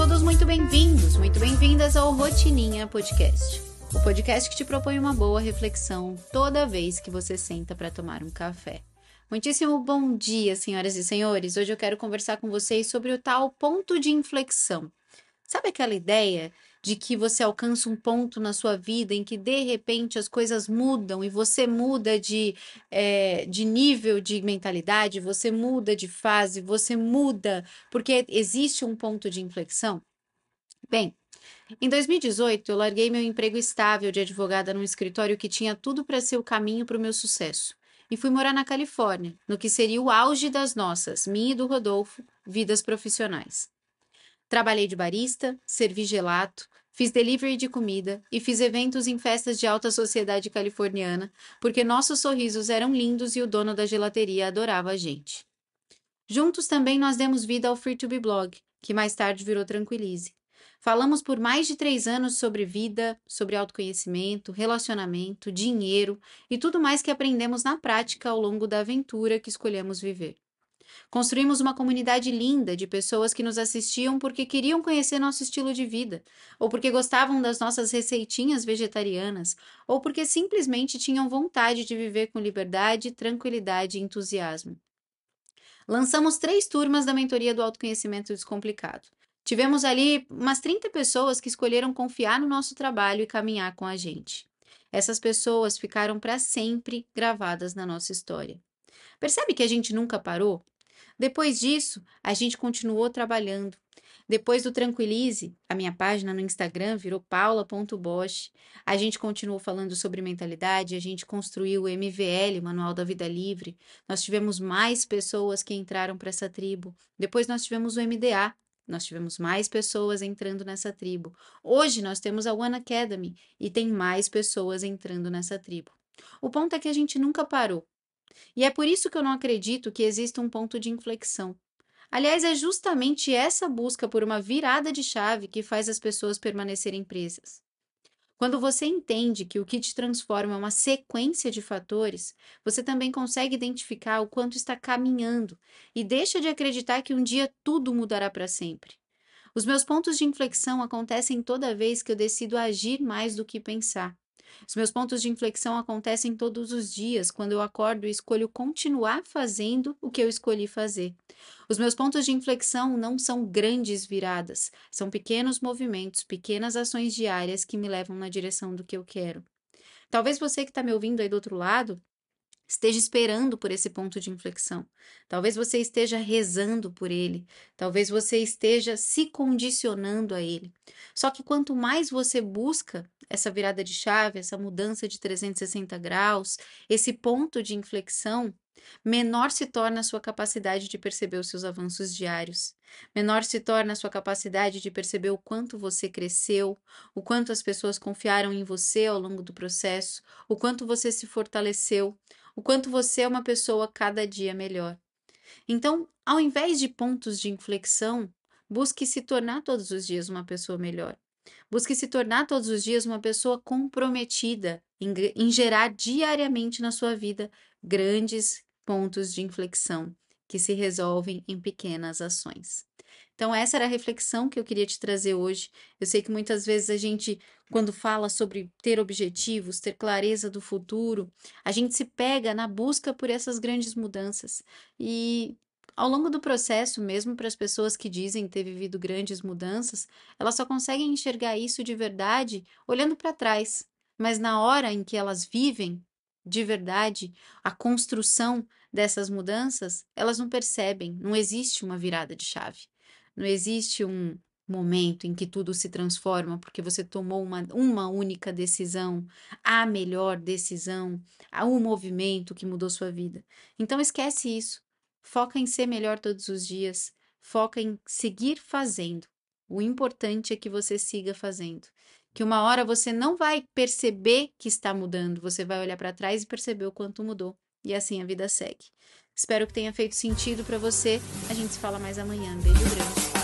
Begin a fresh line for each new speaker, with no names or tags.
todos muito bem-vindos, muito bem-vindas ao Rotininha Podcast. O podcast que te propõe uma boa reflexão toda vez que você senta para tomar um café. Muitíssimo bom dia, senhoras e senhores. Hoje eu quero conversar com vocês sobre o tal ponto de inflexão. Sabe aquela ideia de que você alcança um ponto na sua vida em que de repente as coisas mudam e você muda de, é, de nível de mentalidade, você muda de fase, você muda porque existe um ponto de inflexão? Bem, em 2018 eu larguei meu emprego estável de advogada num escritório que tinha tudo para ser o caminho para o meu sucesso e fui morar na Califórnia, no que seria o auge das nossas, minha e do Rodolfo, vidas profissionais. Trabalhei de barista, servi gelato, fiz delivery de comida e fiz eventos em festas de alta sociedade californiana, porque nossos sorrisos eram lindos e o dono da gelateria adorava a gente. Juntos também nós demos vida ao Free to Be Blog, que mais tarde virou Tranquilize. Falamos por mais de três anos sobre vida, sobre autoconhecimento, relacionamento, dinheiro e tudo mais que aprendemos na prática ao longo da aventura que escolhemos viver. Construímos uma comunidade linda de pessoas que nos assistiam porque queriam conhecer nosso estilo de vida, ou porque gostavam das nossas receitinhas vegetarianas, ou porque simplesmente tinham vontade de viver com liberdade, tranquilidade e entusiasmo. Lançamos três turmas da mentoria do autoconhecimento descomplicado. Tivemos ali umas 30 pessoas que escolheram confiar no nosso trabalho e caminhar com a gente. Essas pessoas ficaram para sempre gravadas na nossa história. Percebe que a gente nunca parou? Depois disso, a gente continuou trabalhando. Depois do Tranquilize, a minha página no Instagram virou paula.bosch. A gente continuou falando sobre mentalidade, a gente construiu o MVL, Manual da Vida Livre. Nós tivemos mais pessoas que entraram para essa tribo. Depois nós tivemos o MDA, nós tivemos mais pessoas entrando nessa tribo. Hoje nós temos a One Academy e tem mais pessoas entrando nessa tribo. O ponto é que a gente nunca parou. E é por isso que eu não acredito que exista um ponto de inflexão. Aliás, é justamente essa busca por uma virada de chave que faz as pessoas permanecerem presas. Quando você entende que o que te transforma é uma sequência de fatores, você também consegue identificar o quanto está caminhando e deixa de acreditar que um dia tudo mudará para sempre. Os meus pontos de inflexão acontecem toda vez que eu decido agir mais do que pensar. Os meus pontos de inflexão acontecem todos os dias, quando eu acordo e escolho continuar fazendo o que eu escolhi fazer. Os meus pontos de inflexão não são grandes viradas, são pequenos movimentos, pequenas ações diárias que me levam na direção do que eu quero. Talvez você que está me ouvindo aí do outro lado esteja esperando por esse ponto de inflexão. Talvez você esteja rezando por ele. Talvez você esteja se condicionando a ele. Só que quanto mais você busca essa virada de chave, essa mudança de 360 graus, esse ponto de inflexão, menor se torna a sua capacidade de perceber os seus avanços diários. Menor se torna a sua capacidade de perceber o quanto você cresceu, o quanto as pessoas confiaram em você ao longo do processo, o quanto você se fortaleceu, o quanto você é uma pessoa cada dia melhor. Então, ao invés de pontos de inflexão, busque se tornar todos os dias uma pessoa melhor. Busque se tornar todos os dias uma pessoa comprometida em, em gerar diariamente na sua vida grandes pontos de inflexão que se resolvem em pequenas ações. Então, essa era a reflexão que eu queria te trazer hoje. Eu sei que muitas vezes a gente, quando fala sobre ter objetivos, ter clareza do futuro, a gente se pega na busca por essas grandes mudanças. E ao longo do processo, mesmo para as pessoas que dizem ter vivido grandes mudanças, elas só conseguem enxergar isso de verdade olhando para trás. Mas na hora em que elas vivem de verdade a construção dessas mudanças, elas não percebem, não existe uma virada de chave. Não existe um momento em que tudo se transforma porque você tomou uma, uma única decisão, a melhor decisão, a um movimento que mudou sua vida. Então esquece isso. Foca em ser melhor todos os dias. Foca em seguir fazendo. O importante é que você siga fazendo. Que uma hora você não vai perceber que está mudando, você vai olhar para trás e perceber o quanto mudou. E assim a vida segue. Espero que tenha feito sentido para você. A gente se fala mais amanhã. Beijo grande.